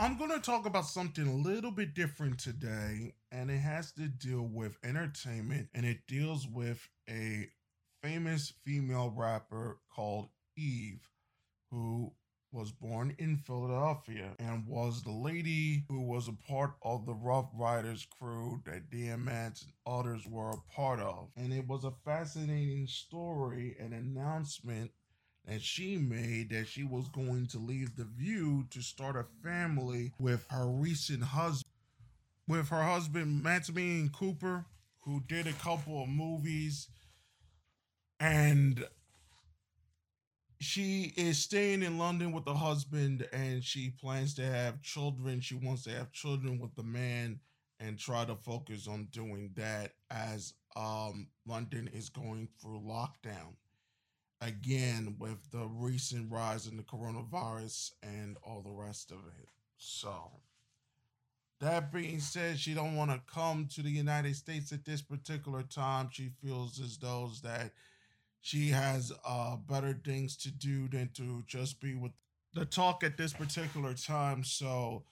I'm going to talk about something a little bit different today, and it has to deal with entertainment, and it deals with a famous female rapper called Eve, who was born in Philadelphia and was the lady who was a part of the Ruff Ryders crew that DMX and others were a part of. And it was a fascinating story, an announcement that she made that she was going to leave the view to start a family with her recent husband with her husband Maximillion Cooper who did a couple of movies and she is staying in London with the husband and she plans to have children. She wants to have children with the man and try to focus on doing that as um, London is going through lockdown again with the recent rise in the coronavirus and all the rest of it. So that being said, she don't want to come to the United States at this particular time. She feels as though that she has uh, better things to do than to just be with the talk at this particular time. So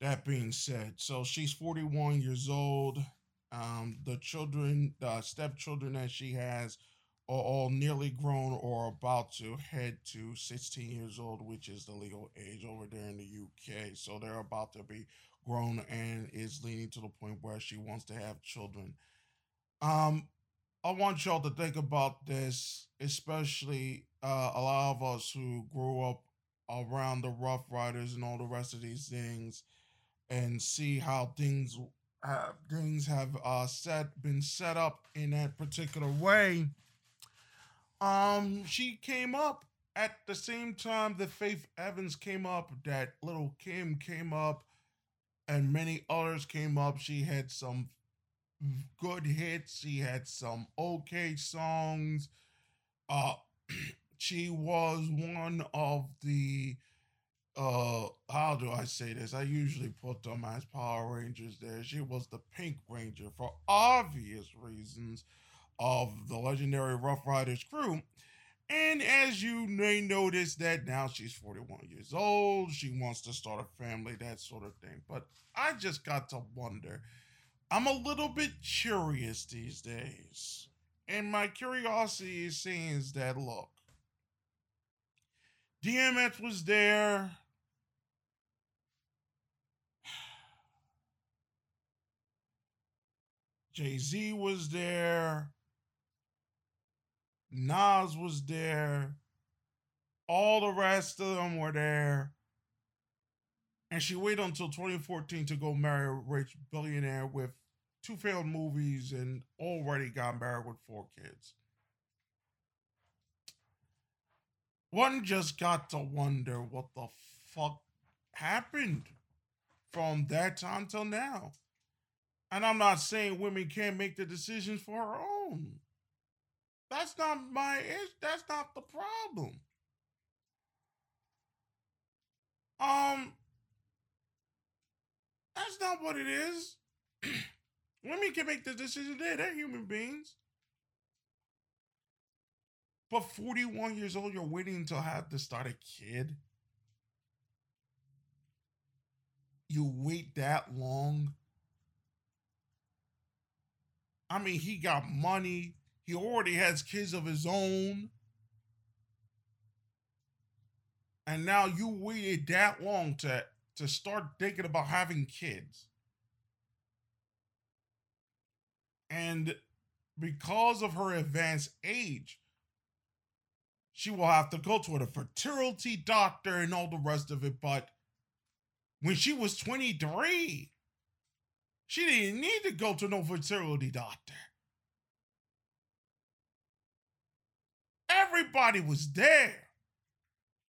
that being said, so she's 41 years old. Um, the children, the stepchildren that she has are all nearly grown or about to head to 16 years old, which is the legal age over there in the UK. So they're about to be grown and is leaning to the point where she wants to have children. Um, I want y'all to think about this, especially uh, a lot of us who grew up around the Ruff Ryders and all the rest of these things, and see how things uh, things have uh, set been set up in that particular way um, she came up at the same time that Faith Evans came up, that Lil' Kim came up, and many others came up. She had some good hits. She had some okay songs. Uh, she was one of the uh how do I say this? I usually put them as Power Rangers there. She was the Pink Ranger for obvious reasons of the legendary Ruff Ryders crew. And as you may notice that now she's 41 years old, she wants to start a family, that sort of thing. But I just got to wonder. I'm a little bit curious these days. And my curiosity is saying is that look, DMX was there. Jay Z was there. Nas was there. All the rest of them were there. And she waited until 2014 to go marry a rich billionaire with two failed movies and already got married with four kids. One just got to wonder what the fuck happened from that time till now. And I'm not saying women can't make the decisions for her own. That's not my issue. That's not the problem. Um, that's not what it is. Women can make the decision there. They're human beings. But 41 years old, you're waiting to have to start a kid. You wait that long. I mean, he got money. He already has kids of his own. And now you waited that long to, to start thinking about having kids. And because of her advanced age, she will have to go to a fertility doctor and all the rest of it. But when she was 23, she didn't need to go to no fertility doctor. Everybody was there.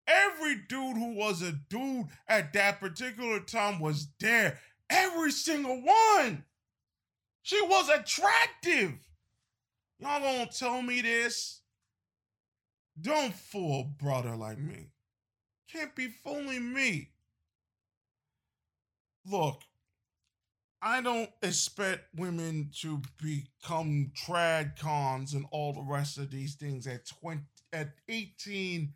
Every dude who was a dude at that particular time was there. Every single one. She was attractive. Y'all gonna tell me this? Don't fool a brother like me. Can't be fooling me. Look, I don't expect women to become trad cons and all the rest of these things at 20 at 18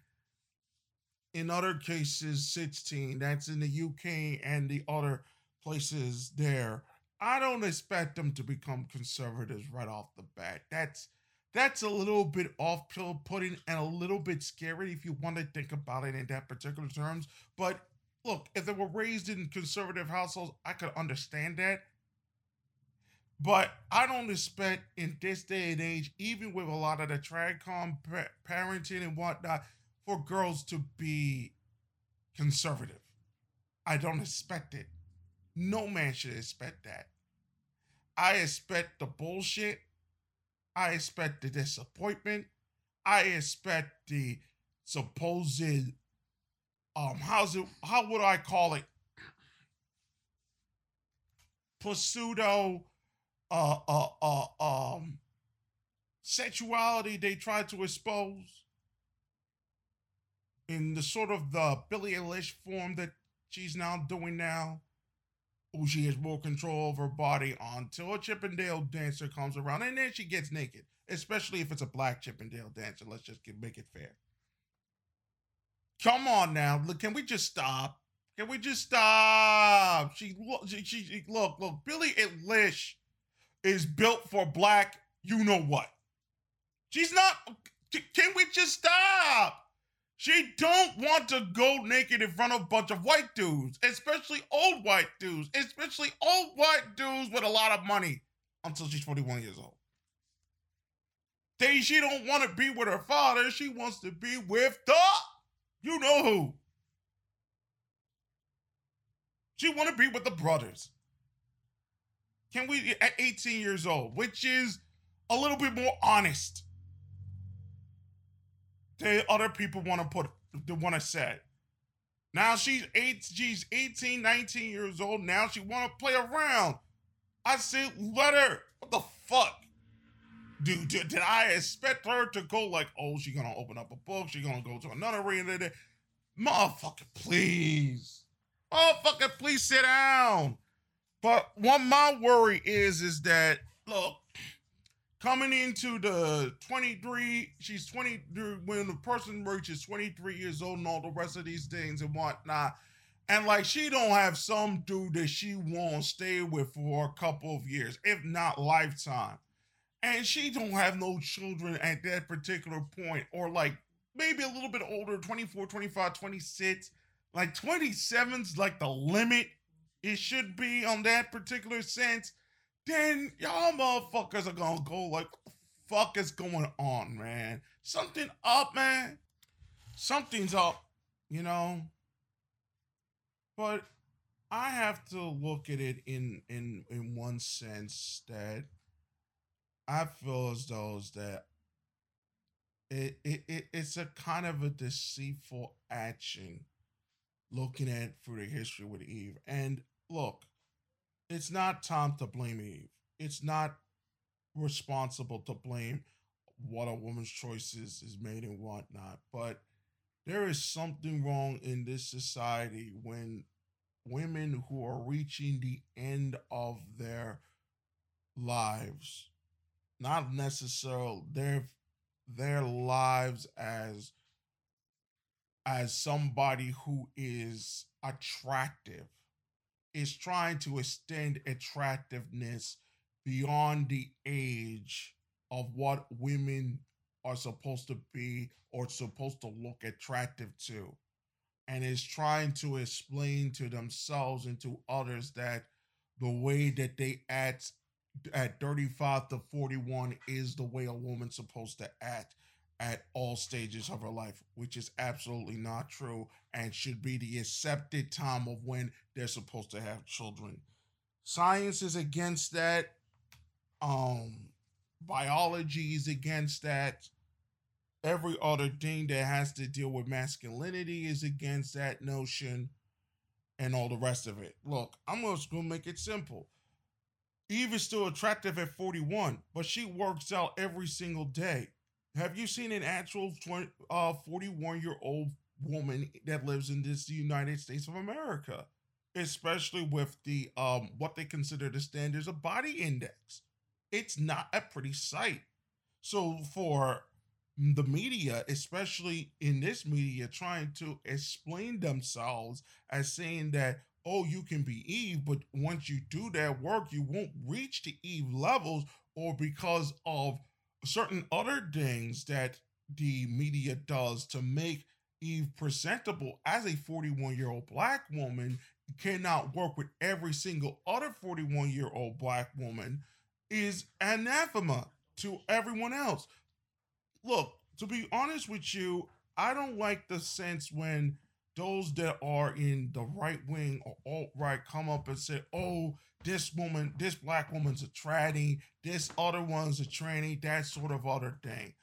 in other cases 16. That's in the UK and the other places there. I don't expect them to become conservatives right off the bat. That's that's a little bit off pill putting and a little bit scary if you want to think about it in that particular terms. But look, if they were raised in conservative households, I could understand that. But I don't expect in this day and age, even with a lot of the tradcon parenting and whatnot, for girls to be conservative. I don't expect it. No man should expect that. I expect the bullshit. I expect the disappointment. I expect the supposed um how's it how would I call it pseudo uh uh uh um sexuality they try to expose in the sort of the Billie Eilish form that she's now doing now. Oh, she has more control of her body until a Chippendale dancer comes around, and then she gets naked, especially if it's a black Chippendale dancer. Let's just get, make it fair. Come on now, look, can we just stop? Can we just stop? She look, she, she look, look. Billie Eilish is built for black. You know what? She's not. Can we just stop? She don't want to go naked in front of a bunch of white dudes, especially old white dudes, especially old white dudes with a lot of money until she's 41 years old. They, she don't want to be with her father. She wants to be with the, you know who. She want to be with the brothers. Can we, at 18 years old, which is a little bit more honest the other people want to put the want to say. Now she's eight, she's 18, 19 years old. Now she want to play around. I said, let her. What the fuck? Dude, did, did I expect her to go like, oh, she gonna open up a book, she gonna go to another arena? Motherfucker, please. Motherfucker, please sit down. But what my worry is, is that, look, coming into the 23 she's 20 when the person reaches 23 years old and all the rest of these things and whatnot and like she don't have some dude that she won't stay with for a couple of years if not lifetime and she don't have no children at that particular point or like maybe a little bit older 24 25 26 like 27's like the limit it should be on that particular sense then y'all motherfuckers are gonna go like, fuck is going on, man? Something up, man. Something's up, you know. But I have to look at it in in in one sense that I feel as though is that it, it, it it's a kind of a deceitful action looking at through the history with Eve. And look, it's not time to blame Eve. It's not responsible to blame what a woman's choices is made and whatnot. But there is something wrong in this society when women who are reaching the end of their lives, not necessarily their their lives as as somebody who is attractive is trying to extend attractiveness beyond the age of what women are supposed to be or supposed to look attractive to and is trying to explain to themselves and to others that the way that they act at 35 to 41 is the way a woman's supposed to act at all stages of her life, which is absolutely not true and should be the accepted time of when they're supposed to have children. Science is against that. Um, biology is against that. Every other thing that has to deal with masculinity is against that notion and all the rest of it. Look, I'm just gonna make it simple. Eve is still attractive at 41, but she works out every single day. Have you seen an actual 20, uh, 41 year old woman that lives in this United States of America? Especially with the um what they consider the standards of body index. It's not a pretty sight. So for the media, especially in this media, trying to explain themselves as saying that, oh, you can be Eve, but once you do that work, you won't reach the Eve levels, or because of certain other things that the media does to make Eve presentable as a 41 year old black woman cannot work with every single other 41 year old black woman is anathema to everyone else. Look, to be honest with you, I don't like the sense when those that are in the right wing or alt right come up and say, oh, this woman, this black woman's a tranny, this other one's a tranny, that sort of other thing.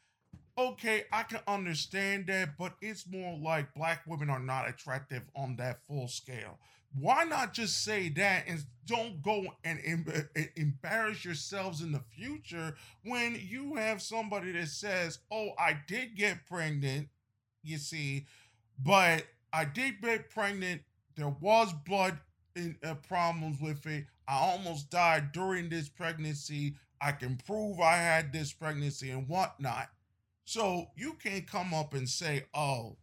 Okay, I can understand that, but it's more like black women are not attractive on that full scale why not just say that and don't go and em- embarrass yourselves in the future when you have somebody that says, "Oh, I did get pregnant," you see, but I did get pregnant. There was blood in, uh, problems with it. I almost died during this pregnancy. I can prove I had this pregnancy and whatnot. So you can't come up and say, "Oh."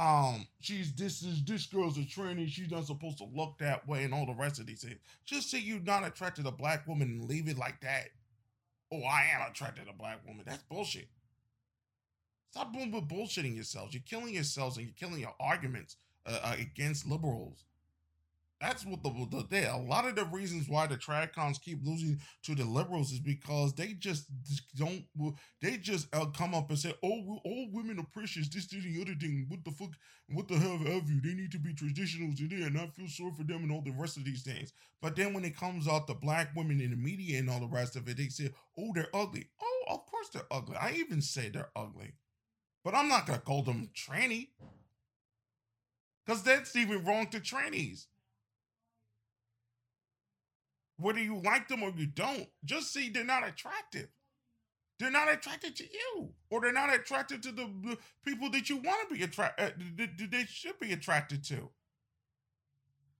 um, she's this is this girl's a tranny, she's not supposed to look that way, and all the rest of these things. Just say you're not attracted to black women and leave it like that. Oh, I am attracted to black women. That's bullshit. Stop bullshitting yourselves. You're killing yourselves and you're killing your arguments uh, uh, against liberals. That's what the, the they, a lot of the reasons why the tradcons keep losing to the liberals is because they just don't they just uh, come up and say oh all women are precious. This this the other thing. What the fuck what the hell have you? They need to be traditionals in there and I feel sorry for them and all the rest of these things. But then when it comes out the black women in the media and all the rest of it they say oh they're ugly. Oh of course they're ugly. I even say they're ugly but I'm not gonna call them tranny because that's even wrong to trannies whether you like them or you don't, just see they're not attractive. They're not attracted to you, or they're not attracted to the people that you want to be attracted. Uh, they should be attracted to.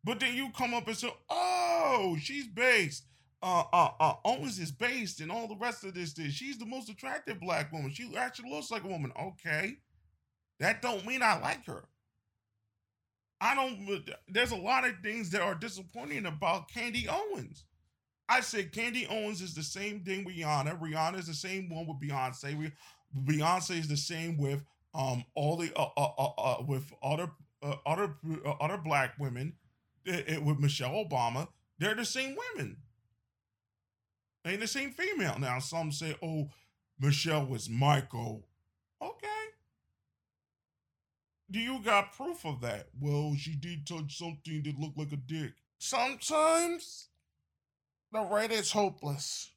But then you come up and say, "Oh, she's based. Uh, uh, uh, Owens is based, and all the rest of this. She's the most attractive black woman. She actually looks like a woman. Okay, that don't mean I like her. I don't. There's a lot of things that are disappointing about Candy Owens. I said Candy Owens is the same thing with Rihanna. Rihanna is the same one with Beyonce. Beyonce is the same with um all the uh, uh, uh, uh with other uh, other uh, other black women it, it, with Michelle Obama. They're the same women. They the same female. Now some say, "Oh, Michelle was Michael." Okay. Do you got proof of that? Well, she did touch something that looked like a dick. Sometimes the right is hopeless.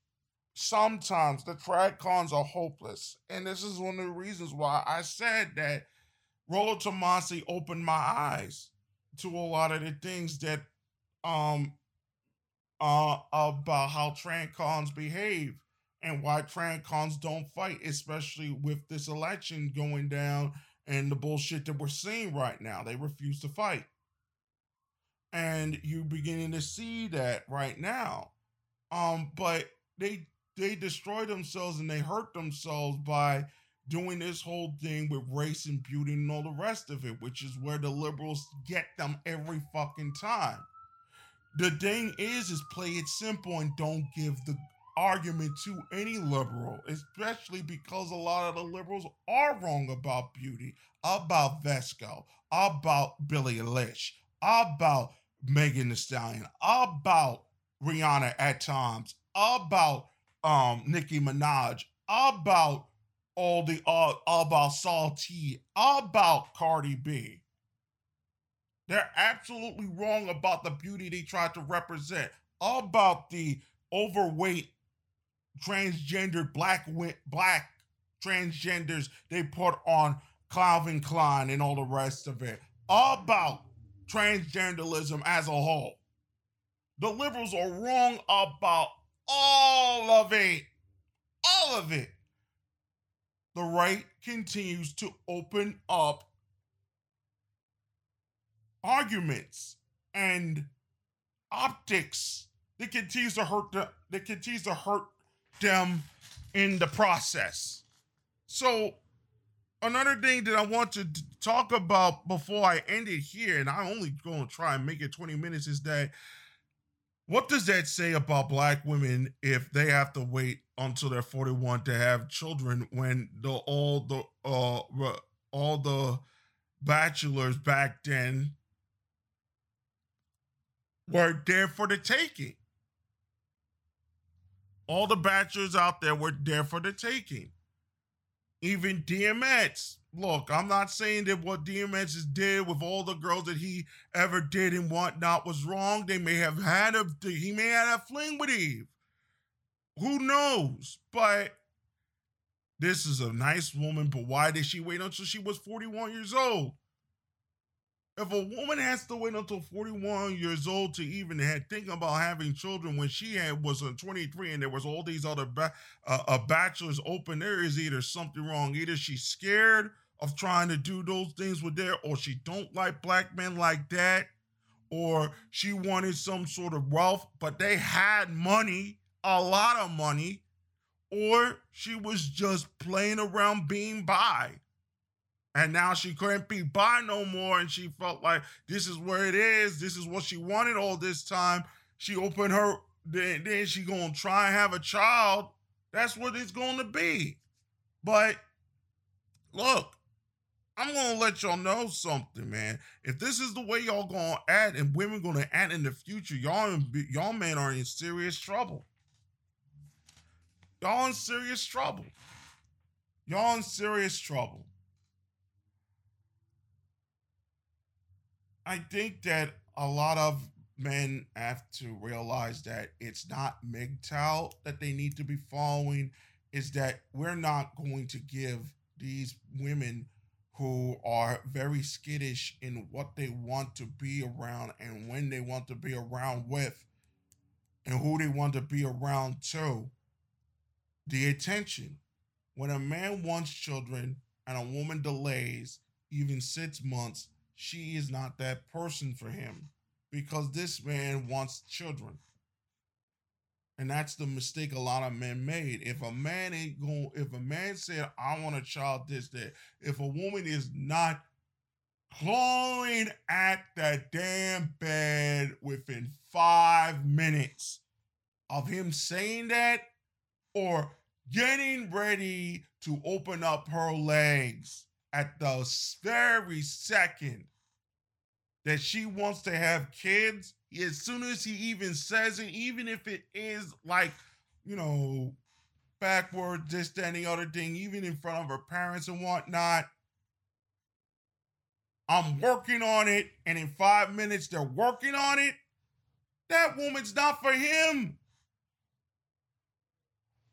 Sometimes the tradcons are hopeless. And this is one of the reasons why I said that Rollo Tomassi opened my eyes to a lot of the things that um uh about how tradcons behave and why tradcons don't fight, especially with this election going down and the bullshit that we're seeing right now. They refuse to fight. And you're beginning to see that right now. Um, but they they destroy themselves and they hurt themselves by doing this whole thing with race and beauty and all the rest of it, which is where the liberals get them every fucking time. The thing is, is play it simple and don't give the argument to any liberal, especially because a lot of the liberals are wrong about beauty, about Vesco, about Billie Eilish, about Megan Thee Stallion, about Rihanna at times, about um Nicki Minaj, about all the uh about Salty, about Cardi B. They're absolutely wrong about the beauty they tried to represent, about the overweight transgender black black transgenders they put on Calvin Klein and all the rest of it, about transgenderism as a whole. The liberals are wrong about all of it. All of it. The right continues to open up arguments and optics that continues to hurt the that continues to hurt them in the process. So another thing that I want to talk about before I end it here, and I'm only going to try and make it 20 minutes, is that what does that say about black women if they have to wait until they're 41 to have children when the all the uh all the bachelors back then were there for the taking? All the bachelors out there were there for the taking. Even DMX. Look, I'm not saying that what DMX did with all the girls that he ever did and whatnot was wrong. They may have had a he may have had a fling with Eve. Who knows? But this is a nice woman, but why did she wait until she was 41 years old? If a woman has to wait until 41 years old to even think about having children when she had was 23 and there was all these other ba- uh, uh, bachelors open, there is either something wrong. Either she's scared of trying to do those things with there, or she don't like black men like that, or she wanted some sort of wealth, but they had money, a lot of money, or she was just playing around being by and now she couldn't be by no more and she felt like this is where it is. This is what she wanted all this time. She opened her then, then she gonna try and have a child. That's what it's gonna be. But look i'm gonna let y'all know something man. If this is the way y'all gonna act and women gonna act in the future y'all y'all men are in serious trouble. Y'all in serious trouble. Y'all in serious trouble I think that a lot of men have to realize that it's not MGTOW that they need to be following, is that we're not going to give these women who are very skittish in what they want to be around and when they want to be around with and who they want to be around to the attention. When a man wants children and a woman delays even six months, she is not that person for him because this man wants children. And that's the mistake a lot of men made. If a man ain't going, if a man said, I want a child this, that, if a woman is not clawing at that damn bed within five minutes of him saying that or getting ready to open up her legs at the very second that she wants to have kids, as soon as he even says it, even if it is like, you know, backward, this, that, and the other thing, even in front of her parents and whatnot, I'm working on it, and in five minutes they're working on it. That woman's not for him.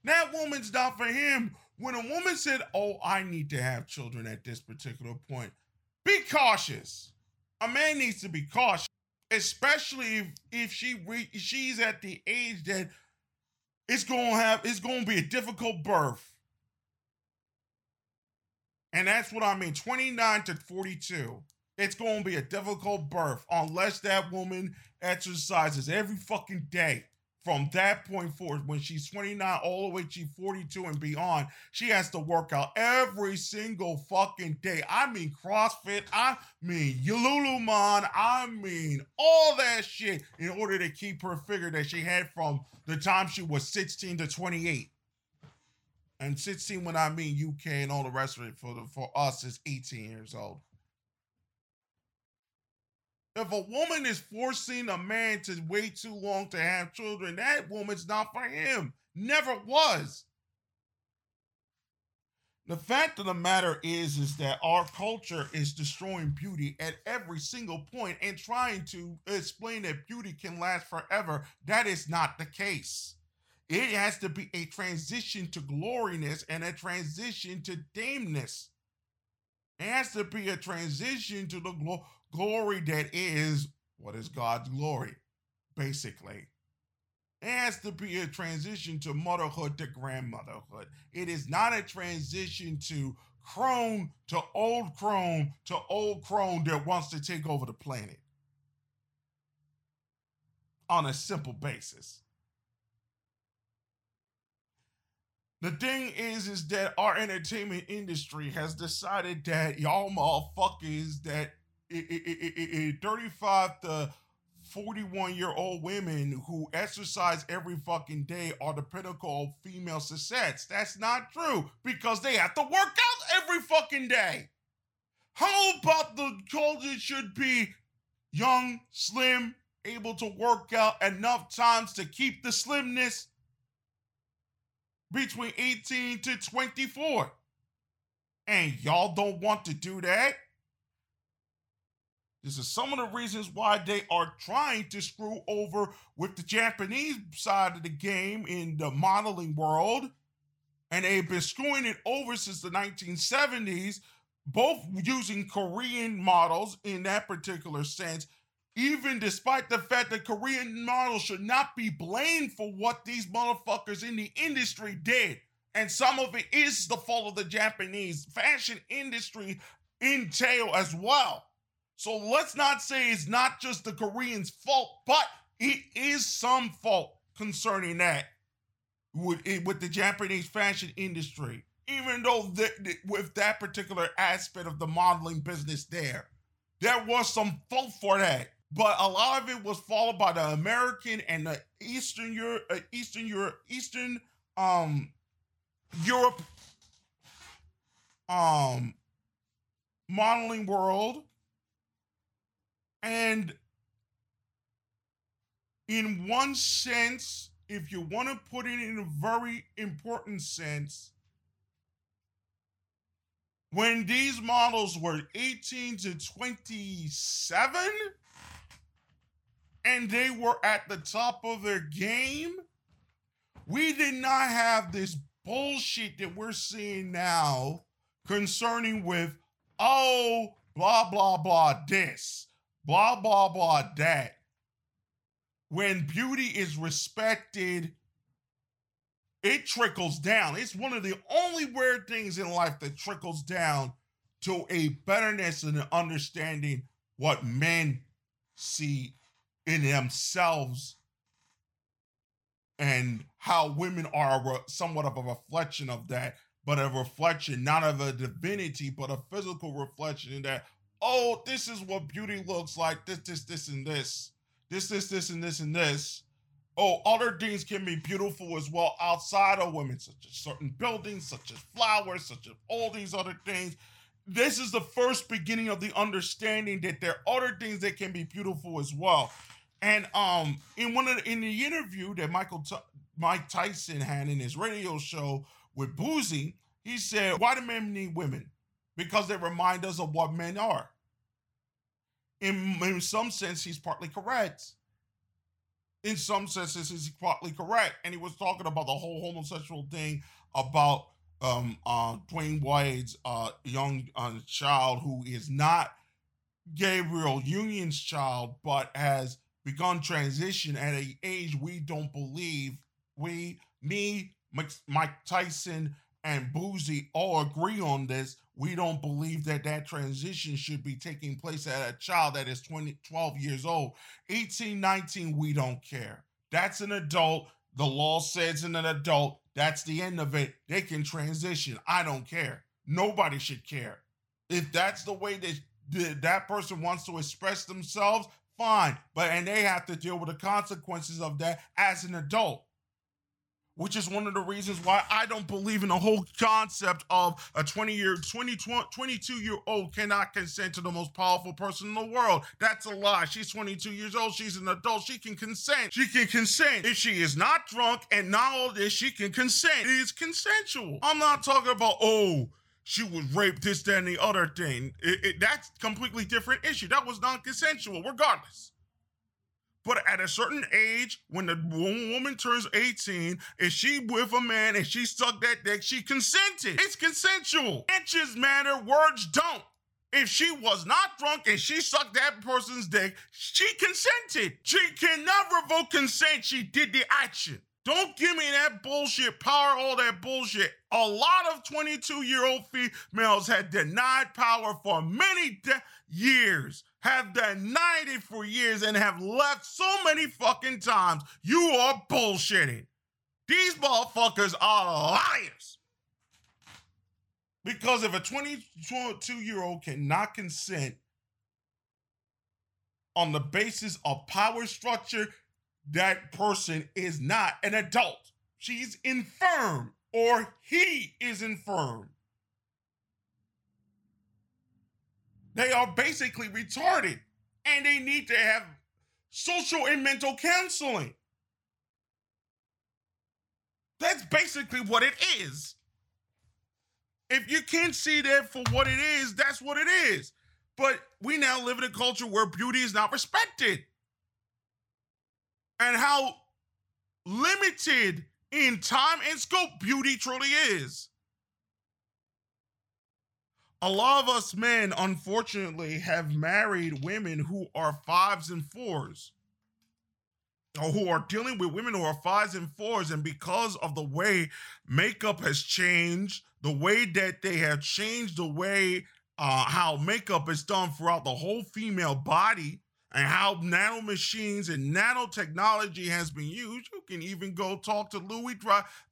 That woman's not for him. When a woman said, Oh, I need to have children at this particular point, be cautious a man needs to be cautious, especially if, if she re- she's at the age that it's gonna have it's gonna be a difficult birth. And that's what I mean 29 to 42. It's gonna be a difficult birth unless that woman exercises every fucking day from that point forward, when she's 29 all the way to 42 and beyond, she has to work out every single fucking day. I mean CrossFit, I mean Lululemon, I mean all that shit in order to keep her figure that she had from the time she was 16 to 28. And 16 when I mean UK and all the rest of it for the, for us is 18 years old. If a woman is forcing a man to wait too long to have children, that woman's not for him. Never was. The fact of the matter is, is that our culture is destroying beauty at every single point and trying to explain that beauty can last forever. That is not the case. It has to be a transition to gloriness and a transition to dameness. It has to be a transition to the glo- glory that is what is God's glory, basically. It has to be a transition to motherhood to grandmotherhood. It is not a transition to crone to old crone to old crone that wants to take over the planet on a simple basis. The thing is, is that our entertainment industry has decided that y'all motherfuckers that 35 to 41 year old women who exercise every fucking day are the pinnacle of female success. That's not true because they have to work out every fucking day. How about the culture should be young, slim, able to work out enough times to keep the slimness between 18 to 24? And y'all don't want to do that? This is some of the reasons why they are trying to screw over with the Japanese side of the game in the modeling world. And they've been screwing it over since the 1970s, both using Korean models in that particular sense, even despite the fact that Korean models should not be blamed for what these motherfuckers in the industry did. And some of it is the fault of the Japanese fashion industry entail as well. So let's not say it's not just the Koreans' fault, but it is some fault concerning that with, with the Japanese fashion industry. Even though the, the, with that particular aspect of the modeling business there, there was some fault for that. But a lot of it was followed by the American and the Eastern Europe, uh, Eastern Europe, Eastern um Europe um modeling world and in one sense, if you want to put it in a very important sense, when these models were 18 to 27 and they were at the top of their game, we did not have this bullshit that we're seeing now concerning with, oh, blah, blah, blah, this blah, blah, blah, that. When beauty is respected, it trickles down. It's one of the only weird things in life that trickles down to a betterness and an understanding what men see in themselves and how women are re- somewhat of a reflection of that, but a reflection not of a divinity, but a physical reflection in that oh, this is what beauty looks like. This, this, this, and this. This, this, this, and this, and this. Oh, other things can be beautiful as well outside of women, such as certain buildings, such as flowers, such as all these other things. This is the first beginning of the understanding that there are other things that can be beautiful as well. And um, in one of the, in the interview that Michael T- Mike Tyson had in his radio show with Boosie, he said, "Why do men need women? Because they remind us of what men are. In, in some sense, he's partly correct. In some senses, he's partly correct. And he was talking about the whole homosexual thing about um, uh, Dwyane Wade's uh, young uh, child who is not Gabrielle Union's child, but has begun transition at an age we don't believe. We, me, Mike Tyson, and Boosie all agree on this. We don't believe that that transition should be taking place at a child that is 20, 12 years old. 18, 19, we don't care. That's an adult. The law says in an adult, that's the end of it. They can transition. I don't care. Nobody should care. If that's the way that that person wants to express themselves, fine. But and they have to deal with the consequences of that as an adult which is one of the reasons why I don't believe in the whole concept of a 20 year, 20, 22 year old cannot consent to the most powerful person in the world. That's a lie. She's 22 years old. She's an adult. She can consent. She can consent. If she is not drunk and not all this, she can consent. It is consensual. I'm not talking about, oh, she was raped, this, that, and the other thing. It, it, that's completely different issue. That was non-consensual, regardless. But at a certain age, when the woman turns 18, if she with a man and she sucked that dick, she consented. It's consensual. Inches matter, words don't. If she was not drunk and she sucked that person's dick, she consented. She can never revoke consent. She did the action. Don't give me that bullshit power, all that bullshit. A lot of 22 year old females had denied power for many de- years, have denied it for years, and have left so many fucking times. You are bullshitting. These motherfuckers are liars. Because if a 22 year old cannot consent on the basis of power structure, that person is not an adult. She's infirm or he is infirm. They are basically retarded and they need to have social and mental counseling. That's basically what it is. If you can't see that for what it is, that's what it is. But we now live in a culture where beauty is not respected. And how limited in time and scope beauty truly is. A lot of us men, unfortunately, have married women who are fives and fours. Or who are dealing with women who are fives and fours, and because of the way makeup has changed, the way that they have changed the way uh, how makeup is done throughout the whole female body, and how nanomachines and nanotechnology has been used. You can even go talk to Louis,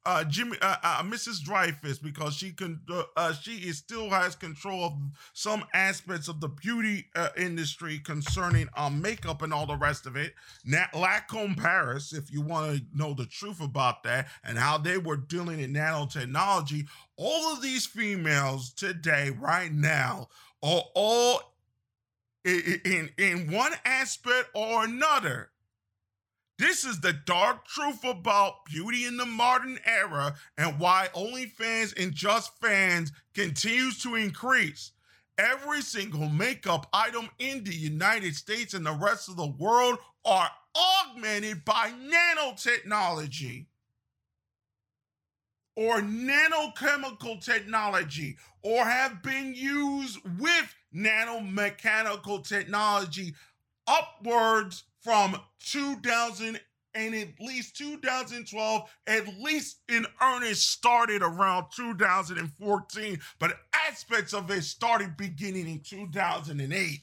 uh, Jimmy, uh, uh, Mrs. Dreyfus, because she can, uh, uh, she is still has control of some aspects of the beauty uh, industry concerning um, makeup and all the rest of it. Nat Lancôme Paris, if you want to know the truth about that and how they were dealing in nanotechnology, all of these females today, right now, are all in, in one aspect or another. This is the dark truth about beauty in the modern era and why OnlyFans and Just Fans continues to increase. Every single makeup item in the United States and the rest of the world are augmented by nanotechnology or nanochemical technology or have been used with nanomechanical technology upwards from 2000 and at least 2012, at least in earnest, started around 2014, but aspects of it started beginning in 2008.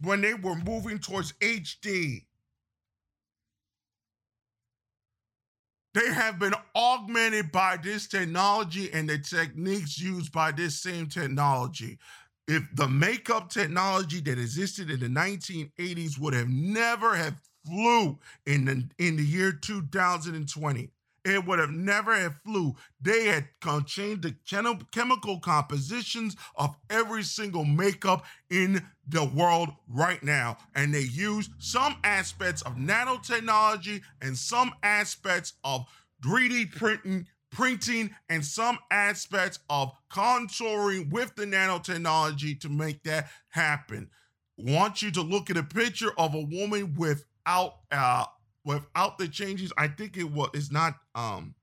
When they were moving towards HD They have been augmented by this technology and the techniques used by this same technology. If the makeup technology that existed in the 1980s would have never have flew in the in the year 2020, it would have never have flew. They had changed the chemical compositions of every single makeup in the world right now. And they use some aspects of nanotechnology and some aspects of 3D printing printing and some aspects of contouring with the nanotechnology to make that happen. Want you to look at a picture of a woman without uh without the changes, I think it was it's not um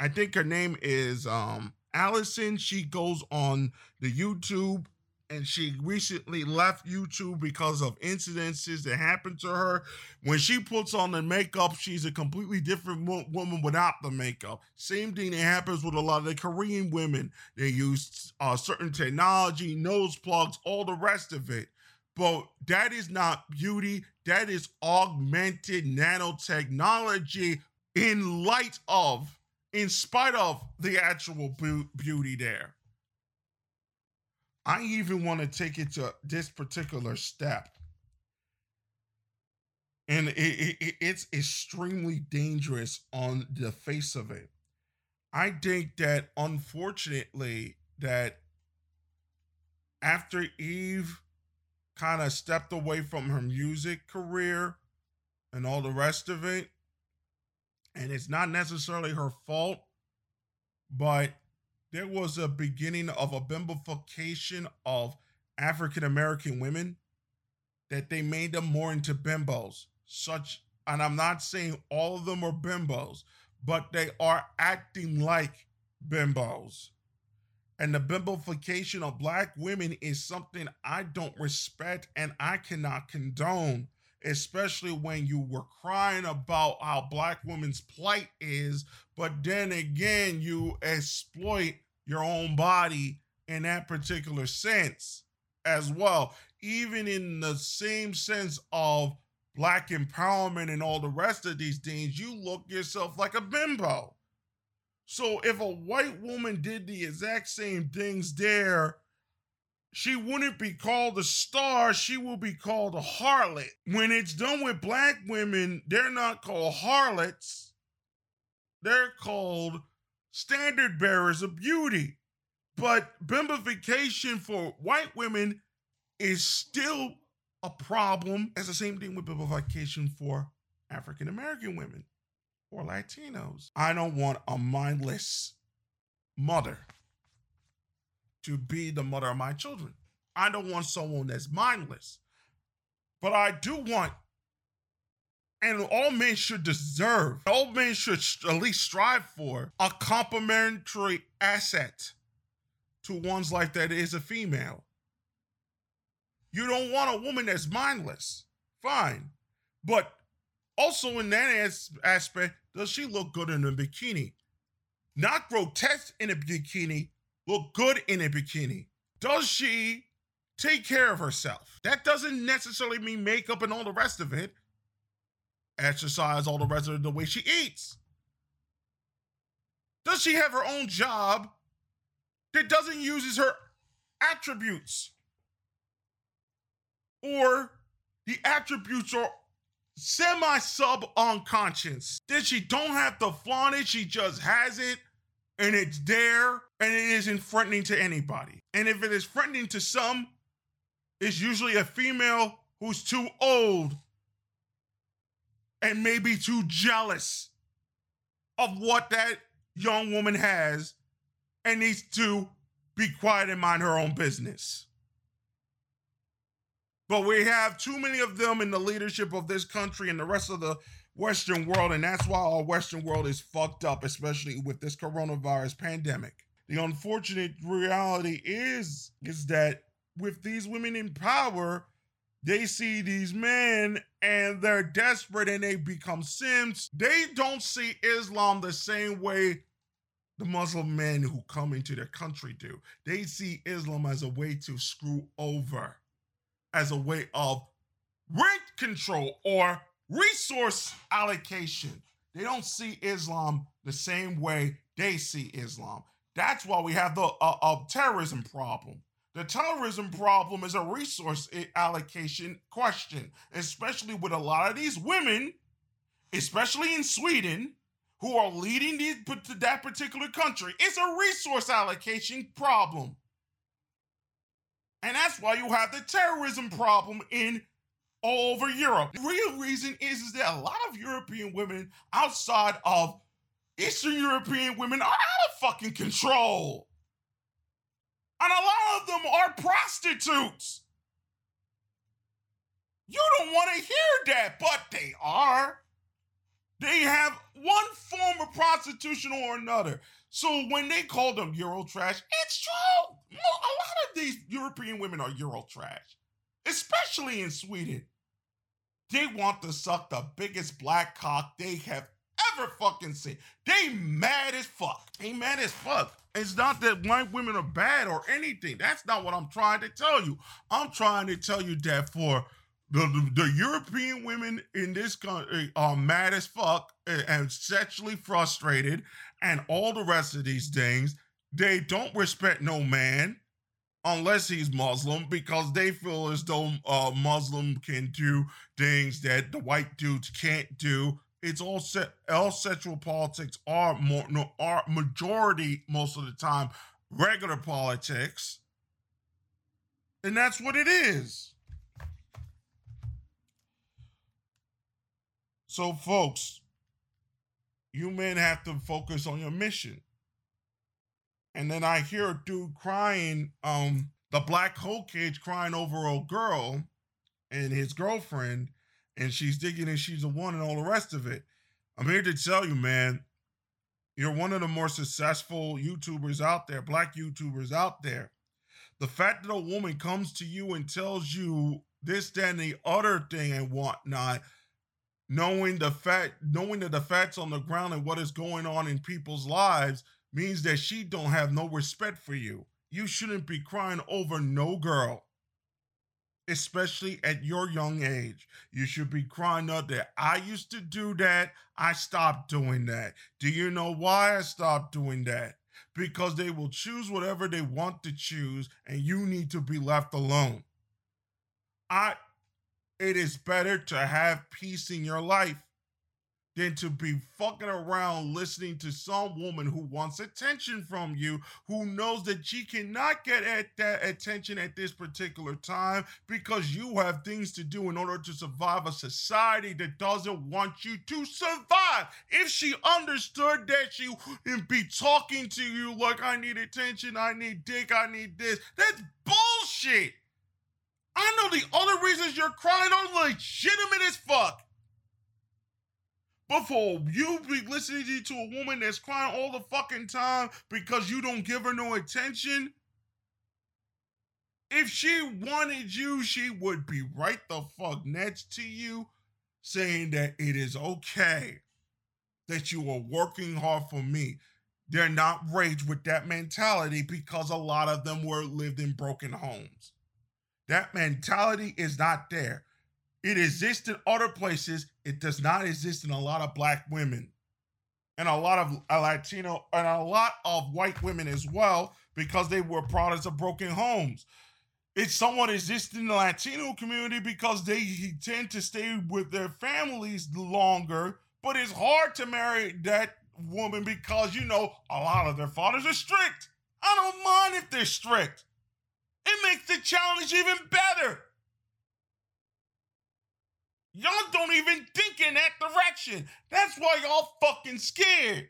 I think her name is um Allison. She goes on the YouTube and she recently left YouTube because of incidences that happened to her. When she puts on the makeup, she's a completely different wo- woman without the makeup. Same thing that happens with a lot of the Korean women. They use uh, certain technology, nose plugs, all the rest of it. But that is not beauty. That is augmented nanotechnology in light of, in spite of the actual beauty there. I even want to take it to this particular step. And it, it, it's extremely dangerous on the face of it. I think that unfortunately that after Eve kind of stepped away from her music career and all the rest of it. And it's not necessarily her fault, but there was a beginning of a bimbofication of African American women that they made them more into bimbos. Such, and I'm not saying all of them are bimbos, but they are acting like bimbos and the bimbofication of black women is something I don't respect and I cannot condone, especially when you were crying about how black women's plight is, but then again, you exploit your own body in that particular sense as well, even in the same sense of black empowerment and all the rest of these things, you look yourself like a bimbo. So if a white woman did the exact same things there, she wouldn't be called a star, she will be called a harlot. When it's done with black women, they're not called harlots, they're called standard bearers of beauty. But bimbification for white women is still a problem. It's the same thing with bimbification for African American women or Latinos. I don't want a mindless mother to be the mother of my children. I don't want someone that's mindless. But I do want, and all men should deserve, all men should at least strive for a complementary asset to one's life that is a female. You don't want a woman that's mindless. Fine. But also, in that as- aspect, does she look good in a bikini? Not grotesque in a bikini, look good in a bikini. Does she take care of herself? That doesn't necessarily mean makeup and all the rest of it. Exercise, all the rest of it, the way she eats. Does she have her own job that doesn't use her attributes? Or the attributes are semi sub unconscious. That she don't have to flaunt it, she just has it and it's there and it isn't threatening to anybody. And if it is threatening to some, it's usually a female who's too old and maybe too jealous of what that young woman has and needs to be quiet and mind her own business. But we have too many of them in the leadership of this country and the rest of the Western world, and that's why our Western world is fucked up, especially with this coronavirus pandemic. The unfortunate reality is is that with these women in power, they see these men and they're desperate and they become sims. They don't see Islam the same way the Muslim men who come into their country do. They see Islam as a way to screw over, as a way of rent control or resource allocation. They don't see Islam the same way they see Islam. That's why we have the uh, uh, terrorism problem. The terrorism problem is a resource allocation question, especially with a lot of these women, especially in Sweden, who are leading these, that particular country. It's a resource allocation problem. And that's why you have the terrorism problem in all over Europe. The real reason is, is that a lot of European women outside of Eastern European women are out of fucking control. And a lot of them are prostitutes. You don't want to hear that, but they are. They have one form of prostitution or another. So when they call them Euro trash, it's true. A lot of these European women are Euro trash, especially in Sweden. They want to suck the biggest black cock they have ever fucking seen. They mad as fuck. They mad as fuck. It's not that white women are bad or anything. That's not what I'm trying to tell you. I'm trying to tell you that for the, the, European women in this country are mad as fuck and, and sexually frustrated and all the rest of these things. They don't respect no man unless he's Muslim, because they feel as though uh, Muslim can do things that the white dudes can't do. It's all set. All sexual politics are more no are majority most of the time regular politics, and that's what it is. So, folks, you men have to focus on your mission and then I hear a dude crying, um, the black hole cage crying over a girl and his girlfriend, and she's digging and she's the one and all the rest of it. I'm here to tell you, man, you're one of the more successful YouTubers out there, black YouTubers out there. The fact that a woman comes to you and tells you this, that, and the other thing and whatnot, knowing the fact, knowing that the facts on the ground and what is going on in people's lives means that she don't have no respect for you. You shouldn't be crying over no girl. especially at your young age. You should be crying out that I used to do that. I stopped doing that. Do you know why I stopped doing that? Because they will choose whatever they want to choose, and you need to be left alone. I it is better to have peace in your life than to be fucking around listening to some woman who wants attention from you, who knows that she cannot get at that attention at this particular time because you have things to do in order to survive a society that doesn't want you to survive. If she understood that she would be talking to you like, I need attention, I need dick, I need this, that's bullshit. I know the other reasons you're crying are legitimate as fuck. But for you be listening to a woman that's crying all the fucking time because you don't give her no attention, if she wanted you, she would be right the fuck next to you saying that it is okay that you are working hard for me. They're not raised with that mentality because a lot of them were lived in broken homes. That mentality is not there. It exists in other places. It does not exist in a lot of black women and a lot of Latino and a lot of white women as well because they were products of broken homes. It somewhat exists in the Latino community because they tend to stay with their families longer, but it's hard to marry that woman because you know a lot of their fathers are strict. I don't mind if they're strict. It makes the challenge even better. Y'all don't even think in that direction. That's why y'all fucking scared.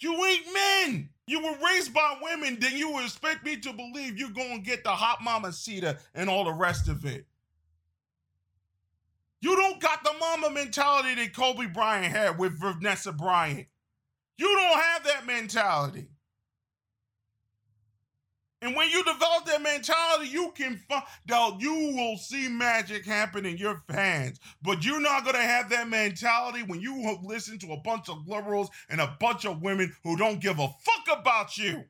You ain't men. You were raised by women, then you would expect me to believe you're going to get the hot mama cedar and all the rest of it. You don't got the mama mentality that Kobe Bryant had with Vanessa Bryant. You don't have that mentality. And when you develop that mentality, you can find out you will see magic happen in your fans. But you're not gonna have that mentality when you listen to a bunch of liberals and a bunch of women who don't give a fuck about you,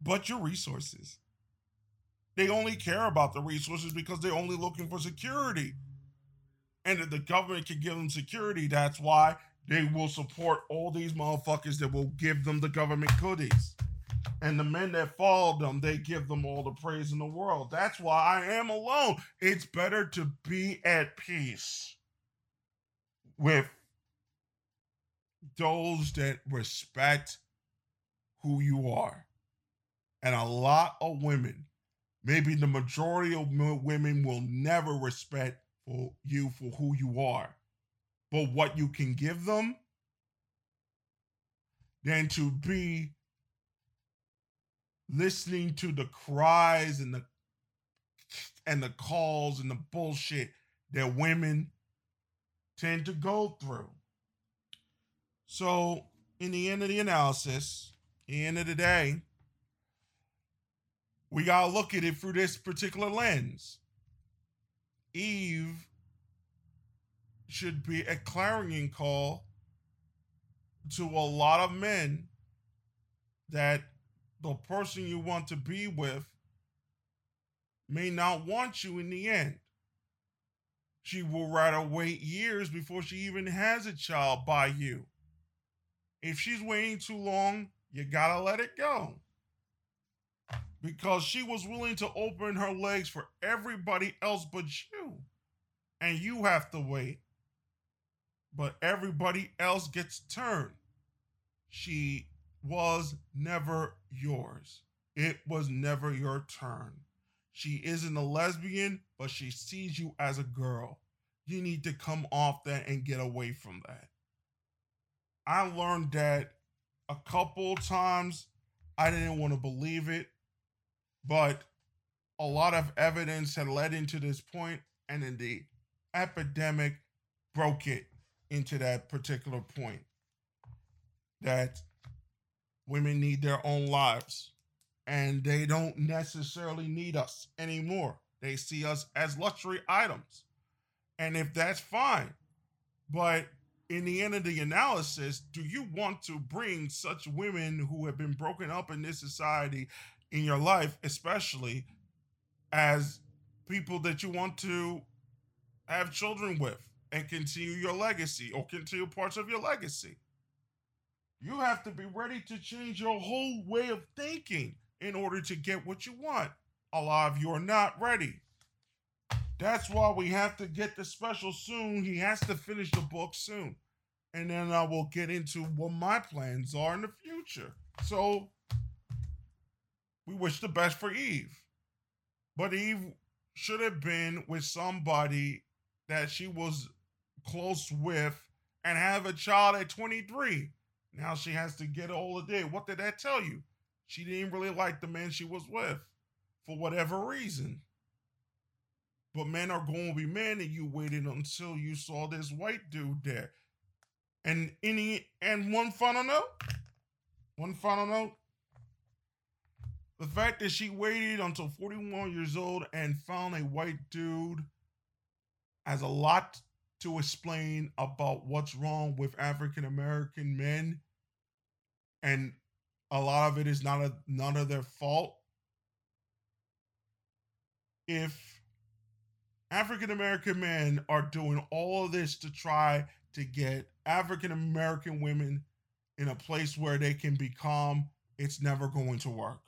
but your resources. They only care about the resources because they're only looking for security. And if the government can give them security, that's why they will support all these motherfuckers that will give them the government goodies. And the men that follow them, they give them all the praise in the world. That's why I am alone. It's better to be at peace with those that respect who you are. And a lot of women, maybe the majority of women, will never respect for you for who you are. But what you can give them, than to be listening to the cries and the and the calls and the bullshit that women tend to go through. So, in the end of the analysis, the end of the day, we got to look at it through this particular lens. Eve should be a clarion call to a lot of men that the person you want to be with may not want you in the end. She will rather wait years before she even has a child by you. If she's waiting too long, you gotta let it go. Because she was willing to open her legs for everybody else but you. And you have to wait. But everybody else gets turned. She was never yours. It was never your turn. She isn't a lesbian, but she sees you as a girl. You need to come off that and get away from that. I learned that a couple times. I didn't want to believe it, but a lot of evidence had led into this point, and then the epidemic broke it into that particular point. That Women need their own lives and they don't necessarily need us anymore. They see us as luxury items. And if that's fine, but in the end of the analysis, do you want to bring such women who have been broken up in this society in your life, especially as people that you want to have children with and continue your legacy or continue parts of your legacy. You have to be ready to change your whole way of thinking in order to get what you want. A lot of you are not ready. That's why we have to get the special soon. He has to finish the book soon. And then I will get into what my plans are in the future. So we wish the best for Eve. But Eve should have been with somebody that she was close with and have a child at 23. Now she has to get older day. What did that tell you? She didn't really like the man she was with for whatever reason. But men are going to be men, and you waited until you saw this white dude there. And any and one final note, one final note. The fact that she waited until 41 years old and found a white dude has a lot to explain about what's wrong with African American men. And a lot of it is not a, none of their fault. If African American men are doing all this to try to get African American women in a place where they can be calm, it's never going to work.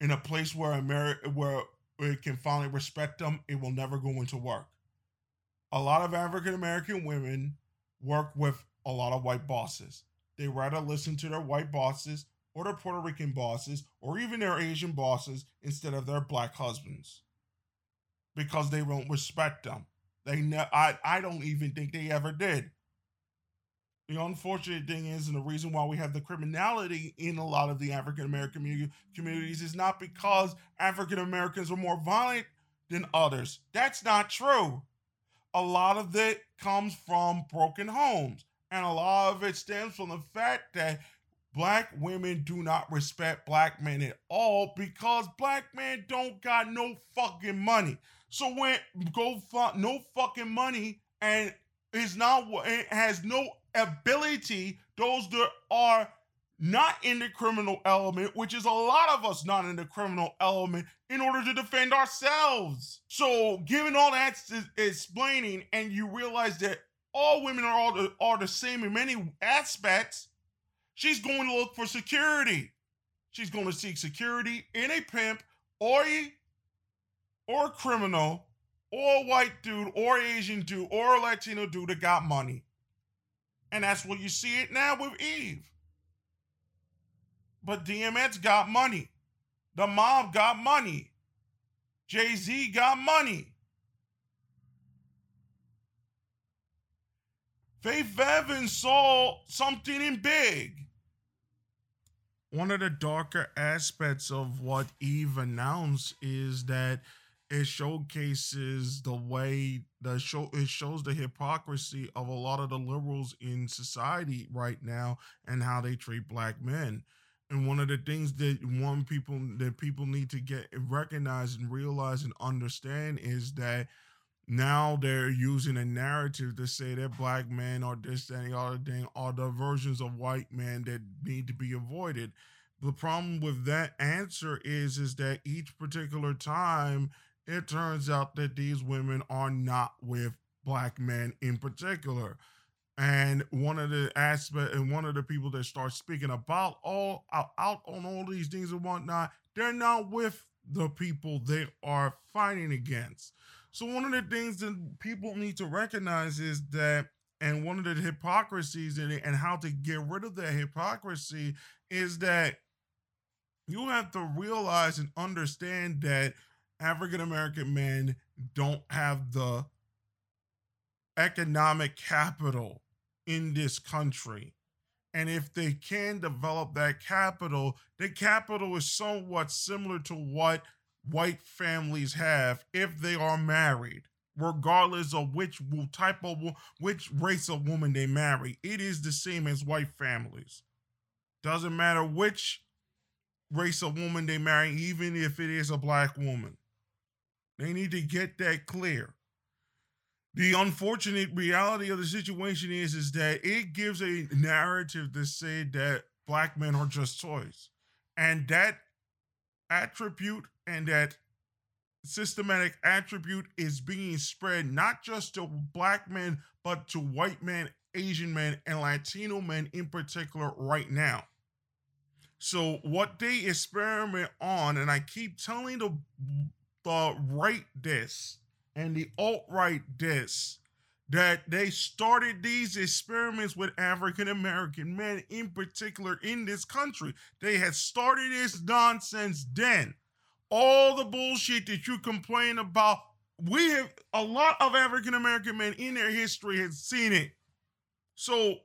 In a place where America where it can finally respect them, it will never go into work. A lot of African American women work with a lot of white bosses. They rather listen to their white bosses or their Puerto Rican bosses or even their Asian bosses instead of their black husbands because they won't respect them. They ne- I I don't even think they ever did. The unfortunate thing is, and the reason why we have the criminality in a lot of the African American communities is not because African Americans are more violent than others. That's not true. A lot of it comes from broken homes, and a lot of it stems from the fact that black women do not respect black men at all because black men don't got no fucking money. So when go find no fucking money and is not it has no ability, those that are not in the criminal element, which is a lot of us not in the criminal element, in order to defend ourselves. So, given all that explaining, and you realize that all women are all the, are the same in many aspects, she's going to look for security. She's going to seek security in a pimp or a or a criminal or a white dude or Asian dude or a Latino dude that got money. And that's what you see it now with Eve. But DMX got money. The mob got money. Jay Z got money. Faith Evans saw something in big. One of the darker aspects of what Eve announced is that it showcases the way the show it shows the hypocrisy of a lot of the liberals in society right now and how they treat black men and one of the things that one people that people need to get recognize and realize and understand is that now they're using a narrative to say that black men are this and the other thing are the versions of white men that need to be avoided the problem with that answer is is that each particular time it turns out that these women are not with black men in particular. And one of the aspect and one of the people that start speaking about all out, out on all these things and whatnot, they're not with the people they are fighting against. So one of the things that people need to recognize is that, and one of the hypocrisies in it, and how to get rid of that hypocrisy is that you have to realize and understand that African American men don't have the economic capital in this country. And if they can develop that capital, the capital is somewhat similar to what white families have if they are married, regardless of which type of which race of woman they marry. It is the same as white families. Doesn't matter which race of woman they marry, even if it is a black woman. They need to get that clear. The unfortunate reality of the situation is, is that it gives a narrative to say that black men are just toys. And that attribute and that systematic attribute is being spread not just to black men, but to white men, Asian men, and Latino men in particular right now. So, what they experiment on, and I keep telling the, the right this and the alt right this, that they started these experiments with African American men in particular in this country. They had started this nonsense then all the bullshit that you complain about, we have a lot of African American men in their history have seen it. So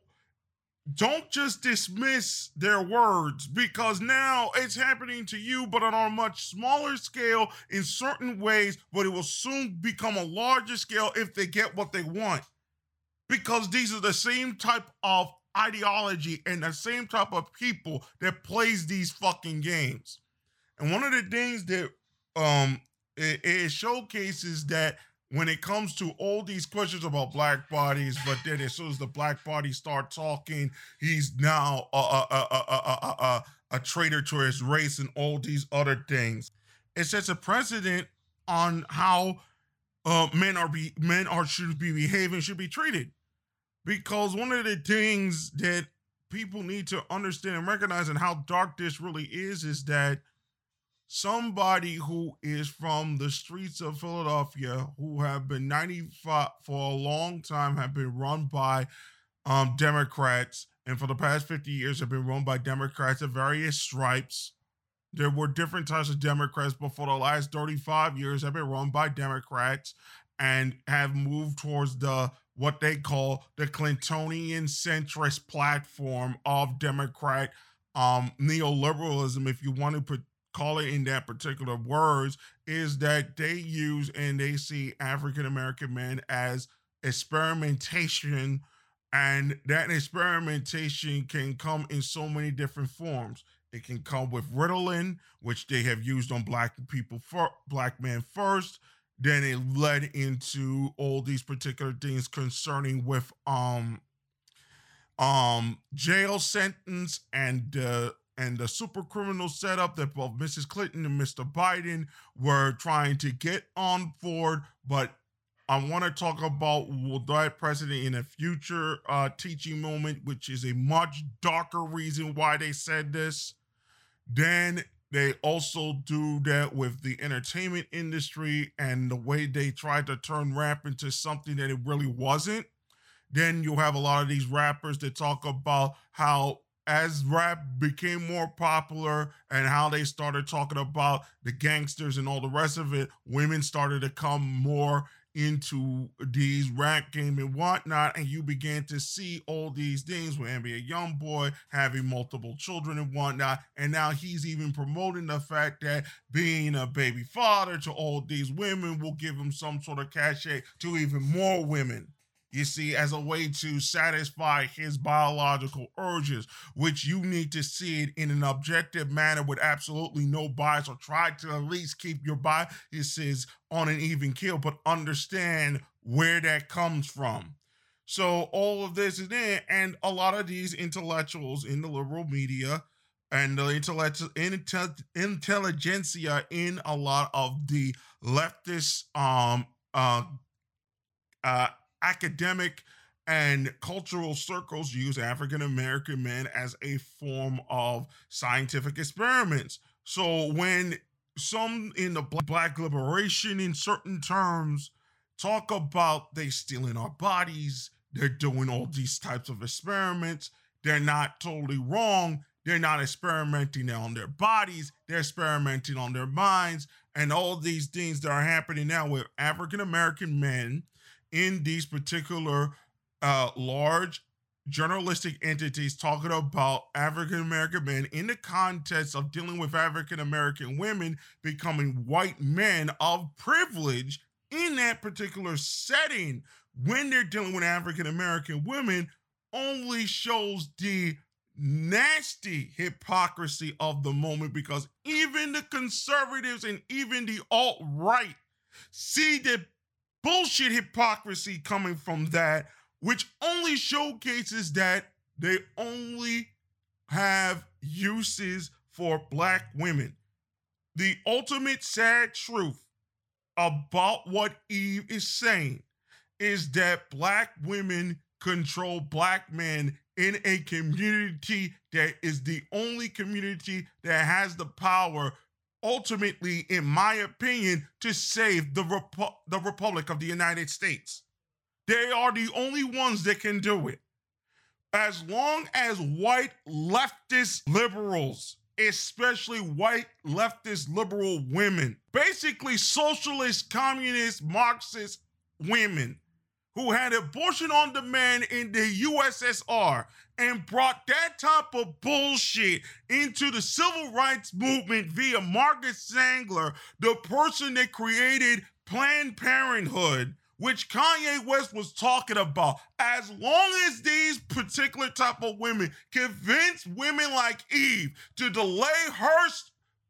don't just dismiss their words because now it's happening to you, but on a much smaller scale in certain ways, but it will soon become a larger scale if they get what they want. Because these are the same type of ideology and the same type of people that plays these fucking games. And one of the things that um it, it showcases that when it comes to all these questions about black bodies, but then as soon as the black bodies start talking, he's now a, a, a, a, a traitor to his race and all these other things. It sets a precedent on how uh, men are be men are should be behaving, should be treated. Because one of the things that people need to understand and recognize and how dark this really is is that somebody who is from the streets of Philadelphia who have been 95 for a long time have been run by um, Democrats and for the past 50 years have been run by Democrats of various stripes. There were different types of Democrats, but for the last 35 years have been run by Democrats and have moved towards the what they call the Clintonian centrist platform of Democrat um, neoliberalism, if you want to put call it in that particular words is that they use and they see African American men as experimentation and that experimentation can come in so many different forms. It can come with ritalin which they have used on black people for black men first then it led into all these particular things concerning with um um jail sentence and uh and the super criminal setup that both Mrs. Clinton and Mr. Biden were trying to get on board. But I want to talk about that president in a future uh, teaching moment, which is a much darker reason why they said this. Then they also do that with the entertainment industry and the way they tried to turn rap into something that it really wasn't. Then you'll have a lot of these rappers that talk about how as rap became more popular and how they started talking about the gangsters and all the rest of it, women started to come more into these rap game and whatnot, and you began to see all these things with NBA YoungBoy having multiple children and whatnot, and now he's even promoting the fact that being a baby father to all these women will give him some sort of cachet to even more women you see, as a way to satisfy his biological urges, which you need to see it in an objective manner with absolutely no bias, or try to at least keep your biases on an even keel, but understand where that comes from. So, all of this is in, and a lot of these intellectuals in the liberal media and the intelligentsia in a lot of the leftist um uh uh academic and cultural circles use African American men as a form of scientific experiments. So when some in the black liberation in certain terms talk about they stealing our bodies, they're doing all these types of experiments, they're not totally wrong. They're not experimenting on their bodies, they're experimenting on their minds. And all these things that are happening now with African American men in these particular uh, large journalistic entities talking about African American men in the context of dealing with African American women becoming white men of privilege in that particular setting when they're dealing with African American women only shows the nasty hypocrisy of the moment because even the conservatives and even the alt right see the bullshit hypocrisy coming from that, which only showcases that they only have uses for black women. The ultimate sad truth about what Eve is saying is that black women control black men in a community that is the only community that has the power ultimately in my opinion to save the Repu- the republic of the united states. They are the only ones that can do it. As long as white leftist liberals especially white leftist liberal women basically socialist communist marxist women who had abortion on demand in the USSR and brought that type of bullshit into the civil rights movement via Margaret Sanger, the person that created Planned Parenthood, which Kanye West was talking about. As long as these particular type of women convince women like Eve to delay her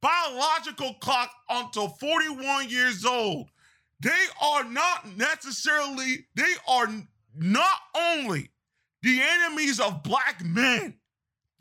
biological clock until 41 years old, they are not necessarily, they are not only the enemies of black men,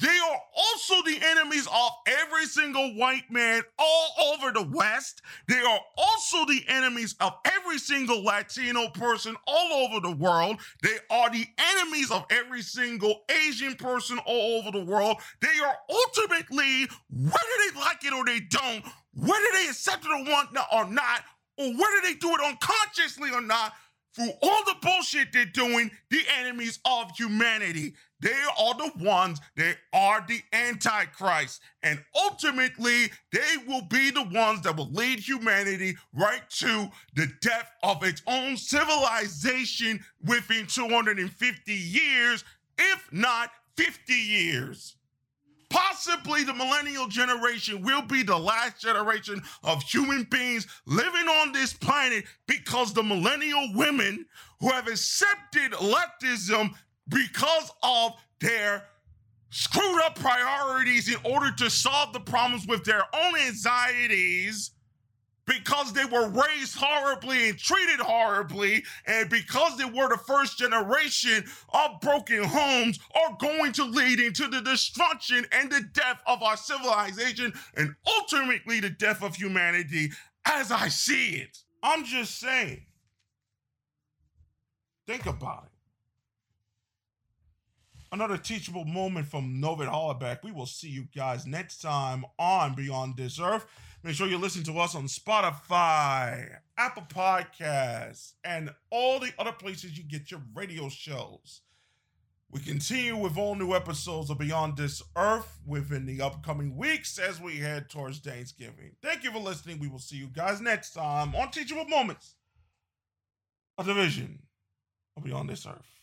they are also the enemies of every single white man all over the West. They are also the enemies of every single Latino person all over the world. They are the enemies of every single Asian person all over the world. They are ultimately, whether they like it or they don't, whether they accept it or or not, or whether they do it unconsciously or not, through all the bullshit they're doing, the enemies of humanity. They are the ones that are the Antichrist. And ultimately, they will be the ones that will lead humanity right to the death of its own civilization within 250 years, if not 50 years. Possibly the millennial generation will be the last generation of human beings living on this planet because the millennial women who have accepted leftism because of their screwed up priorities in order to solve the problems with their own anxieties because they were raised horribly and treated horribly, and because they were the first generation of broken homes, are going to lead into the destruction and the death of our civilization and ultimately the death of humanity as I see it. I'm just saying. Think about it. Another teachable moment from Novid Hollaback. We will see you guys next time on Beyond This Earth. Make sure you listen to us on Spotify, Apple Podcasts, and all the other places you get your radio shows. We continue with all new episodes of Beyond This Earth within the upcoming weeks as we head towards Thanksgiving. Thank you for listening. We will see you guys next time on Teachable Moments, a division of Beyond This Earth.